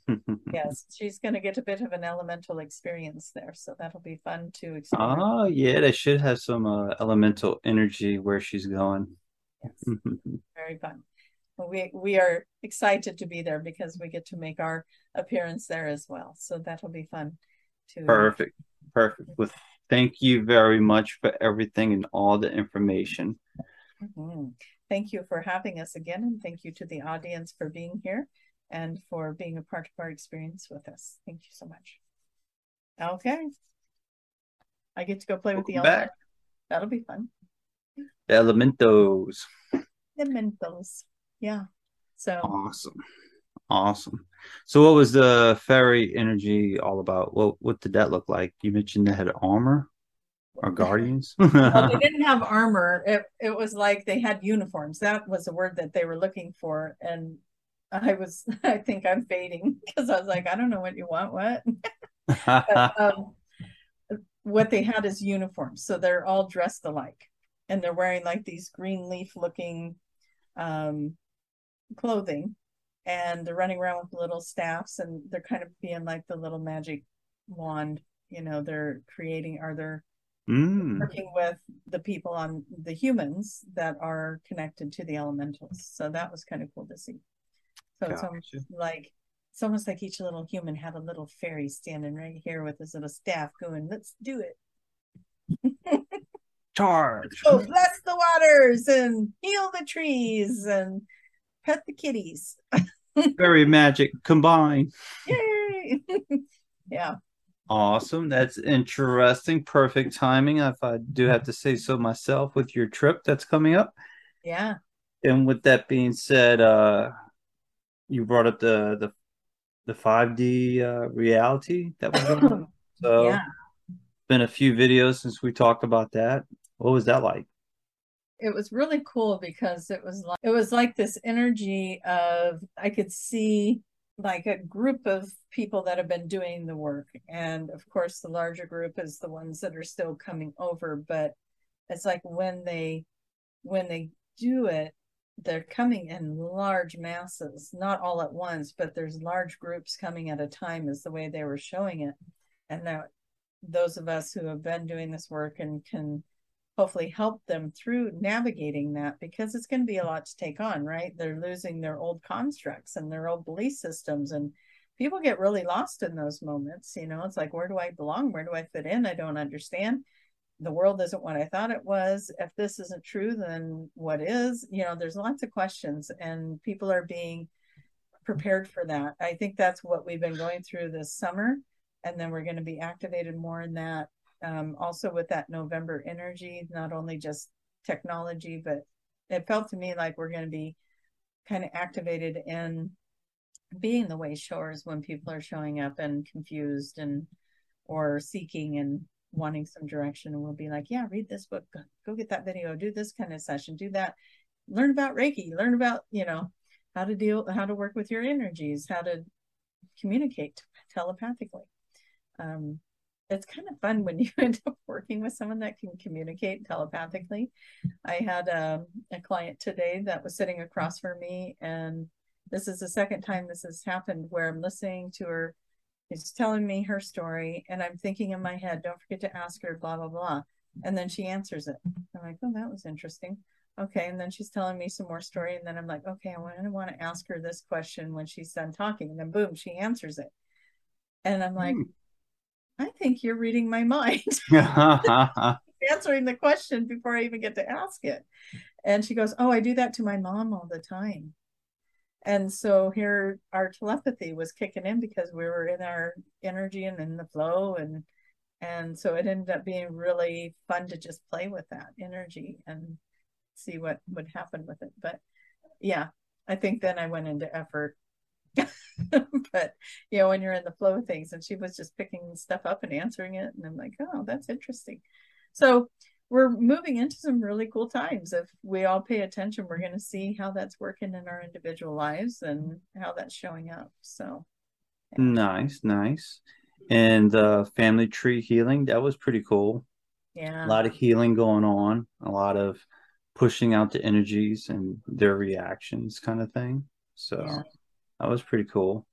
yes, she's going to get a bit of an elemental experience there, so that'll be fun to explore. Oh, yeah, they should have some uh, elemental energy where she's going. Yes. Very fun. Well, we we are excited to be there because we get to make our appearance there as well. So that'll be fun. To perfect, perfect. With thank you very much for everything and all the information. Mm-hmm. Thank you for having us again, and thank you to the audience for being here and for being a part of our experience with us. Thank you so much. Okay. I get to go play with the elemental. That'll be fun. The elementos. Elementos. Yeah. So awesome. Awesome. So what was the fairy energy all about? What what did that look like? You mentioned they had armor or guardians well, they didn't have armor it, it was like they had uniforms that was the word that they were looking for and i was i think i'm fading because i was like i don't know what you want what but, um, what they had is uniforms so they're all dressed alike and they're wearing like these green leaf looking um, clothing and they're running around with little staffs and they're kind of being like the little magic wand you know they're creating are they're mm. working with the people on the humans that are connected to the elementals. So that was kind of cool to see. So gotcha. it's almost like it's almost like each little human had a little fairy standing right here with his little staff going, let's do it. Charge. Oh, bless the waters and heal the trees and pet the kitties. Very magic combined. Yay! yeah. Awesome. That's interesting. Perfect timing, if I do have to say so myself, with your trip that's coming up. Yeah. And with that being said, uh you brought up the the the 5D uh reality that was going on. So yeah. been a few videos since we talked about that. What was that like? It was really cool because it was like it was like this energy of I could see like a group of people that have been doing the work and of course the larger group is the ones that are still coming over but it's like when they when they do it they're coming in large masses not all at once but there's large groups coming at a time is the way they were showing it and that those of us who have been doing this work and can hopefully help them through navigating that because it's going to be a lot to take on, right? They're losing their old constructs and their old belief systems and people get really lost in those moments, you know. It's like where do I belong? Where do I fit in? I don't understand. The world isn't what I thought it was. If this isn't true, then what is? You know, there's lots of questions and people are being prepared for that. I think that's what we've been going through this summer and then we're going to be activated more in that um, also with that November energy, not only just technology, but it felt to me like we're going to be kind of activated in being the way showers when people are showing up and confused and or seeking and wanting some direction. And we'll be like yeah read this book. Go get that video. Do this kind of session. Do that. Learn about reiki. Learn about you know how to deal how to work with your energies how to communicate telepathically. Um, it's kind of fun when you end up working with someone that can communicate telepathically i had um, a client today that was sitting across from me and this is the second time this has happened where i'm listening to her She's telling me her story, and I'm thinking in my head, don't forget to ask her, blah, blah, blah. And then she answers it. I'm like, oh, that was interesting. Okay. And then she's telling me some more story. And then I'm like, okay, I want, I want to ask her this question when she's done talking. And then boom, she answers it. And I'm like, hmm. I think you're reading my mind. answering the question before I even get to ask it. And she goes, Oh, I do that to my mom all the time and so here our telepathy was kicking in because we were in our energy and in the flow and and so it ended up being really fun to just play with that energy and see what would happen with it but yeah i think then i went into effort but you know when you're in the flow of things and she was just picking stuff up and answering it and i'm like oh that's interesting so we're moving into some really cool times. If we all pay attention, we're going to see how that's working in our individual lives and how that's showing up. So, yeah. nice, nice. And uh, family tree healing, that was pretty cool. Yeah. A lot of healing going on, a lot of pushing out the energies and their reactions, kind of thing. So, yeah. That was pretty cool.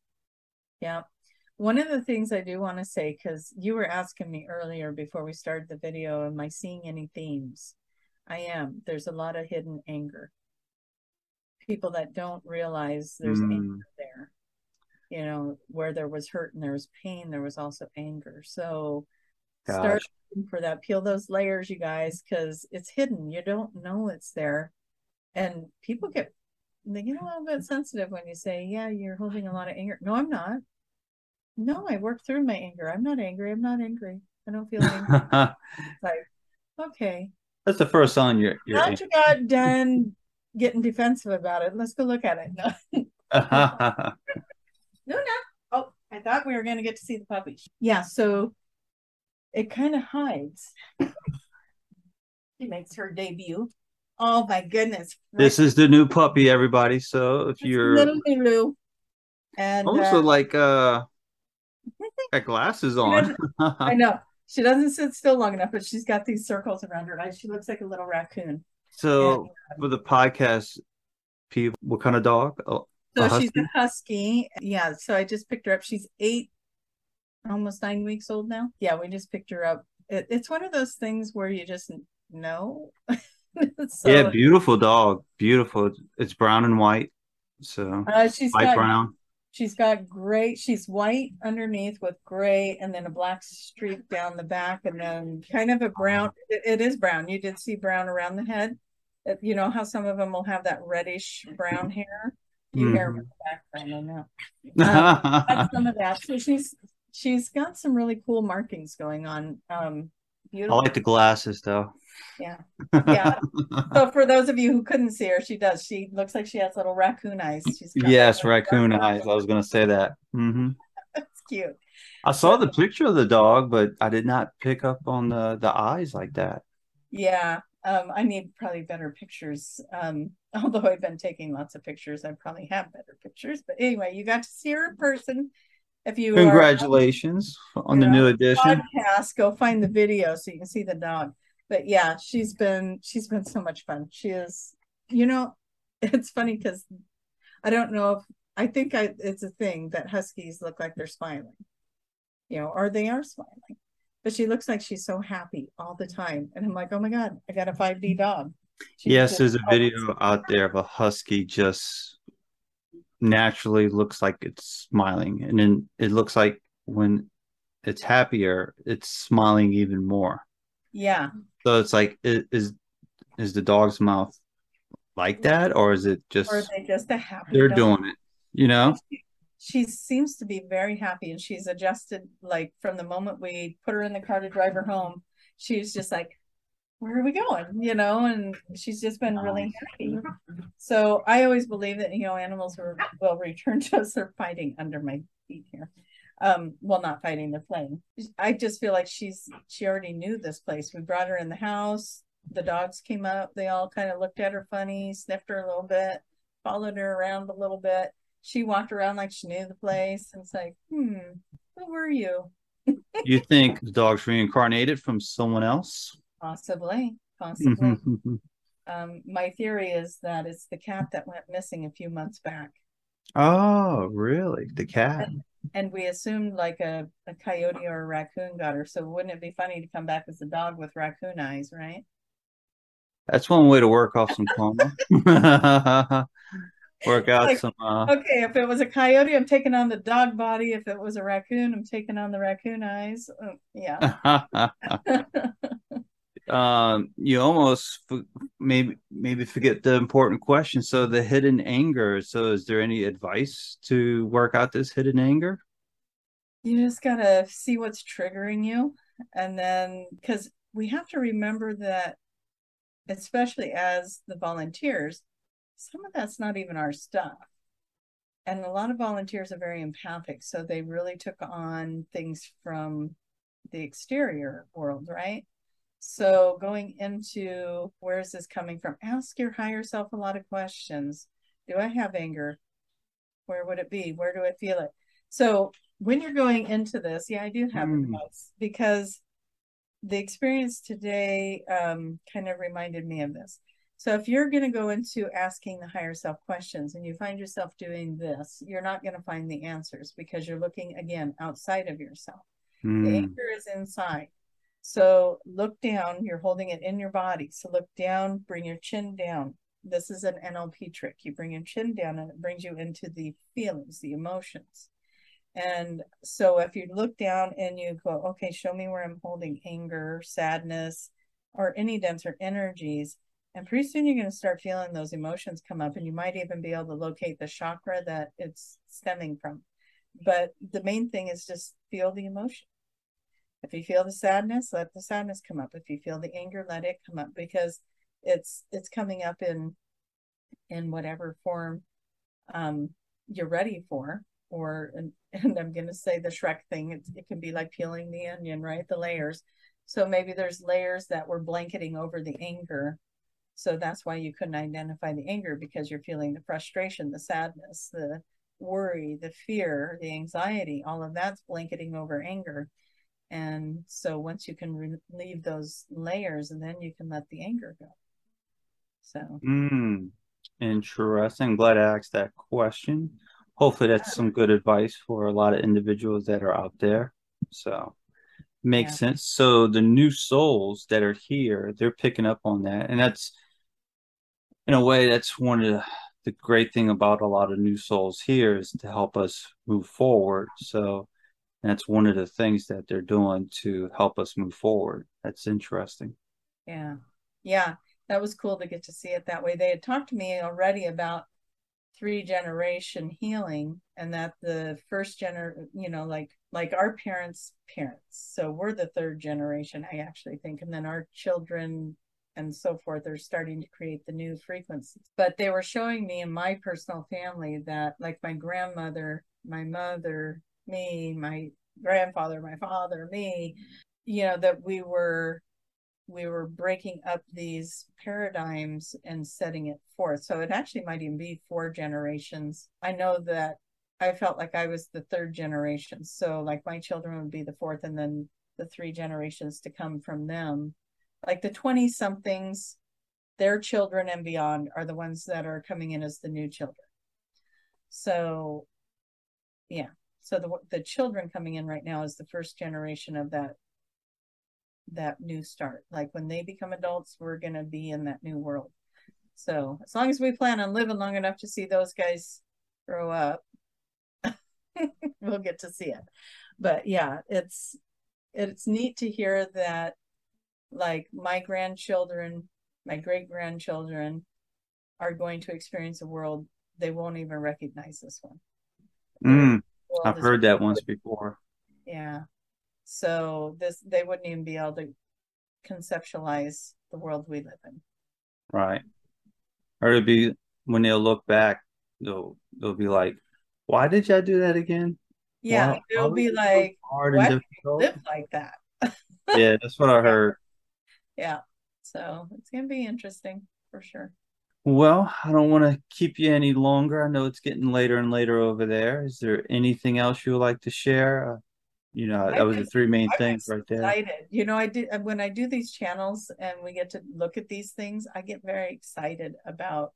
Yeah. One of the things I do want to say, because you were asking me earlier before we started the video, am I seeing any themes? I am. There's a lot of hidden anger. People that don't realize there's mm. anger there. You know, where there was hurt and there was pain, there was also anger. So Gosh. start for that. Peel those layers, you guys, because it's hidden. You don't know it's there. And people get they get a little bit sensitive when you say, Yeah, you're holding a lot of anger. No, I'm not. No, I worked through my anger. I'm not angry. I'm not angry. I don't feel angry. like, okay. That's the first song you're. you're Now you got done getting defensive about it, let's go look at it. No, no, no. Oh, I thought we were going to get to see the puppy. Yeah, so it kind of hides. she makes her debut. Oh my goodness! This is the new puppy, everybody. So if it's you're little Lulu, and also uh, like uh got glasses on. I know. She doesn't sit still long enough, but she's got these circles around her eyes. She looks like a little raccoon. So and, for the podcast, people, what kind of dog? Oh, so a she's a husky. Yeah. So I just picked her up. She's eight, almost nine weeks old now. Yeah, we just picked her up. It, it's one of those things where you just know. so, yeah, beautiful dog. Beautiful. It's brown and white. So uh, she's light got, brown. She's got gray, she's white underneath with gray and then a black streak down the back and then kind of a brown. it, it is brown. You did see brown around the head. You know how some of them will have that reddish brown hair? You mm. the background, I know. Um, some of that. So she's she's got some really cool markings going on. Um, beautiful. I like the glasses though. Yeah. Yeah. so for those of you who couldn't see her, she does. She looks like she has little raccoon eyes. She's yes, raccoon eyes. I was going to say that. Mm-hmm. That's cute. I saw the picture of the dog, but I did not pick up on the the eyes like that. Yeah. Um, I need probably better pictures. Um, although I've been taking lots of pictures, I probably have better pictures. But anyway, you got to see her in person. If you congratulations are, on the new edition podcast, go find the video so you can see the dog but yeah, she's been she's been so much fun. She is, you know, it's funny because I don't know if I think I it's a thing that huskies look like they're smiling, you know, or they are smiling. But she looks like she's so happy all the time, and I'm like, oh my god, I got a 5D dog. She's yes, there's a video out there of a husky just naturally looks like it's smiling, and then it looks like when it's happier, it's smiling even more. Yeah. So it's like, is is the dog's mouth like that, or is it just? Or they just a happy? They're dog? doing it, you know. She, she seems to be very happy, and she's adjusted. Like from the moment we put her in the car to drive her home, she's just like, "Where are we going?" You know, and she's just been really happy. So I always believe that you know animals are, will return to us. They're fighting under my feet here. Um, well, not fighting the flame. I just feel like she's she already knew this place. We brought her in the house. The dogs came up. They all kind of looked at her funny, sniffed her a little bit, followed her around a little bit. She walked around like she knew the place. And it's like, hmm, who were you? you think the dog's reincarnated from someone else? Possibly, possibly. um, my theory is that it's the cat that went missing a few months back. Oh, really? The cat. And, and we assumed like a, a coyote or a raccoon got her. So wouldn't it be funny to come back as a dog with raccoon eyes, right? That's one way to work off some karma. work out like, some. Uh... Okay, if it was a coyote, I'm taking on the dog body. If it was a raccoon, I'm taking on the raccoon eyes. Uh, yeah. um, you almost maybe maybe forget the important question. So the hidden anger. So is there any advice to work out this hidden anger? You just gotta see what's triggering you, and then because we have to remember that, especially as the volunteers, some of that's not even our stuff. And a lot of volunteers are very empathic, so they really took on things from the exterior world, right? So going into where is this coming from? Ask your higher self a lot of questions. Do I have anger? Where would it be? Where do I feel it? So when you're going into this, yeah, I do have mm. because the experience today um, kind of reminded me of this. So if you're going to go into asking the higher self questions and you find yourself doing this, you're not going to find the answers because you're looking again outside of yourself. Mm. The anger is inside. So look down, you're holding it in your body. So look down, bring your chin down. This is an NLP trick. You bring your chin down and it brings you into the feelings, the emotions. And so if you look down and you go, okay, show me where I'm holding anger, sadness, or any denser energies, and pretty soon you're going to start feeling those emotions come up, and you might even be able to locate the chakra that it's stemming from. But the main thing is just feel the emotion. If you feel the sadness, let the sadness come up. If you feel the anger, let it come up because it's it's coming up in in whatever form um, you're ready for. Or and, and I'm going to say the Shrek thing. It, it can be like peeling the onion, right? The layers. So maybe there's layers that were blanketing over the anger so that's why you couldn't identify the anger because you're feeling the frustration, the sadness, the worry, the fear, the anxiety, all of that's blanketing over anger. And so once you can relieve those layers, and then you can let the anger go. So, mm, interesting. I'm glad I asked that question. Hopefully, that's some good advice for a lot of individuals that are out there. So, makes yeah. sense. So, the new souls that are here, they're picking up on that. And that's in a way, that's one of the, the great thing about a lot of new souls here is to help us move forward. So that's one of the things that they're doing to help us move forward. That's interesting. Yeah. Yeah. That was cool to get to see it that way. They had talked to me already about three generation healing and that the first gener you know like like our parents parents so we're the third generation i actually think and then our children and so forth are starting to create the new frequencies. But they were showing me in my personal family that, like my grandmother, my mother, me, my grandfather, my father, me, you know, that we were we were breaking up these paradigms and setting it forth. So it actually might even be four generations. I know that I felt like I was the third generation. So like my children would be the fourth and then the three generations to come from them like the 20 somethings their children and beyond are the ones that are coming in as the new children so yeah so the the children coming in right now is the first generation of that that new start. Like when they become adults we're going to be in that new world. So as long as we plan on living long enough to see those guys grow up we'll get to see it. But yeah it's it's neat to hear that like my grandchildren, my great grandchildren are going to experience a world they won't even recognize this one. Mm, I've heard that once before. Yeah. So this they wouldn't even be able to conceptualize the world we live in. Right. Or it'd be when they'll look back, they'll they'll be like, Why did y'all do that again? Yeah, Wow. it'll be Oh, like, hard what? and difficult. live like that. Yeah, that's what I heard. Yeah. So it's gonna be interesting for sure. Well, I don't want to keep you any longer. I know it's getting later and later over there. Is there anything else you would like to share? Uh, you know, that I'm was the three main I'm things right there. Excited. You know, I did when I do these channels and we get to look at these things, I get very excited about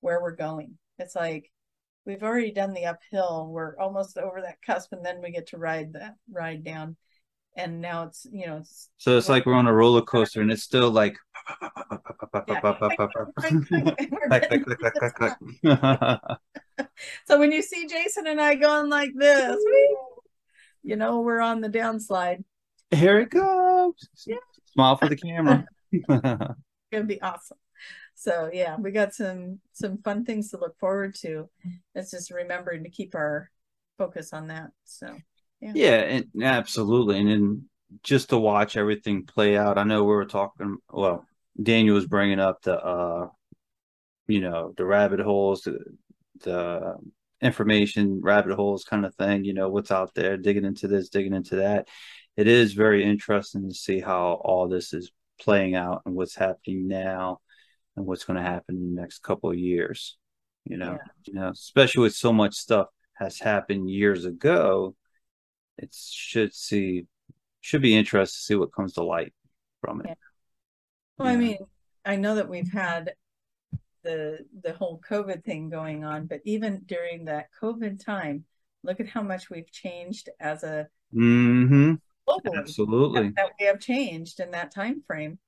where we're going. It's like we've already done the uphill. We're almost over that cusp, and then we get to ride that ride down. And now it's you know it's So it's like we're on a roller coaster and it's still like yeah. Click, We're click, getting click, to click, this click, part. click. So when you see Jason and I going like this, you know we're on the downslide. Here it. Yeah. Smile for the camera. gonna be awesome. So yeah, we got some some fun things to look forward to. It's just remembering to keep our focus on that. So Yeah, and absolutely. And then just to watch everything play out. I know we were talking, well, Daniel was bringing up the, uh, you know, the rabbit holes, the, the information rabbit holes kind of thing, you know, what's out there, digging into this, digging into that. It is very interesting to see how all this is playing out and what's happening now and what's going to happen in the next couple of years. You know, you know, especially with so much stuff has happened years ago, it should see should be interesting to see what comes to light from it. Yeah. well, I mean, I know that we've had the the whole COVID thing going on, but even during that COVID time, look at how much we've changed as a hmm globally Absolutely. that we have changed in that time frame.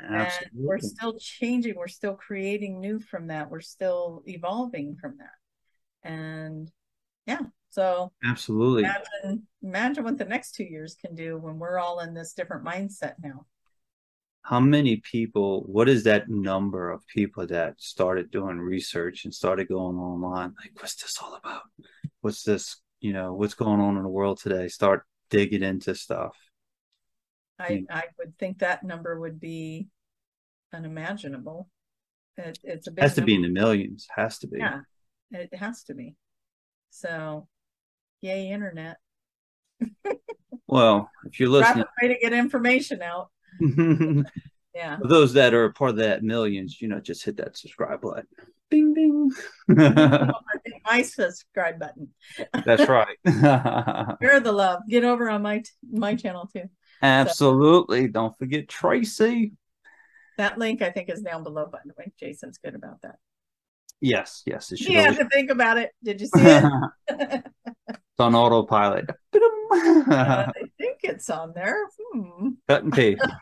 and we're still changing we're still creating new from that we're still evolving from that and yeah so Absolutely. imagine imagine what the next two years can do when we're all in this different mindset now How many people, what is that number of people that started doing research and started going online? Like, what's this all about? What's this, you know, what's going on in the world today? Start digging into stuff. i Mm. i would think that number would be unimaginable it, it's a big Has to be in the millions. Has to be. yeah it has to be so yay internet Well, if you're listening, rapid way to get information out yeah For those that are part of that millions, you know, just hit that subscribe button. Bing, bing. my subscribe button That's right. Share the love. Get over on my my channel too. Absolutely. Don't forget Tracy. That link I think is down below. By the way, Jason's good about that. Yes, yes. It should always... to think about it. Did you see it? It's on autopilot. Uh, I think it's on there. Hmm. Cut and paste.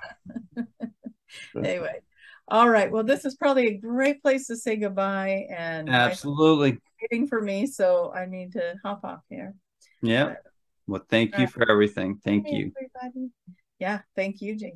Anyway, all right. Well, this is probably a great place to say goodbye. And Absolutely. Waiting for me, so I need to hop off here. Yeah. Well, thank you for everything. Thank Hey, you. everybody. Yeah, thank you, Jason.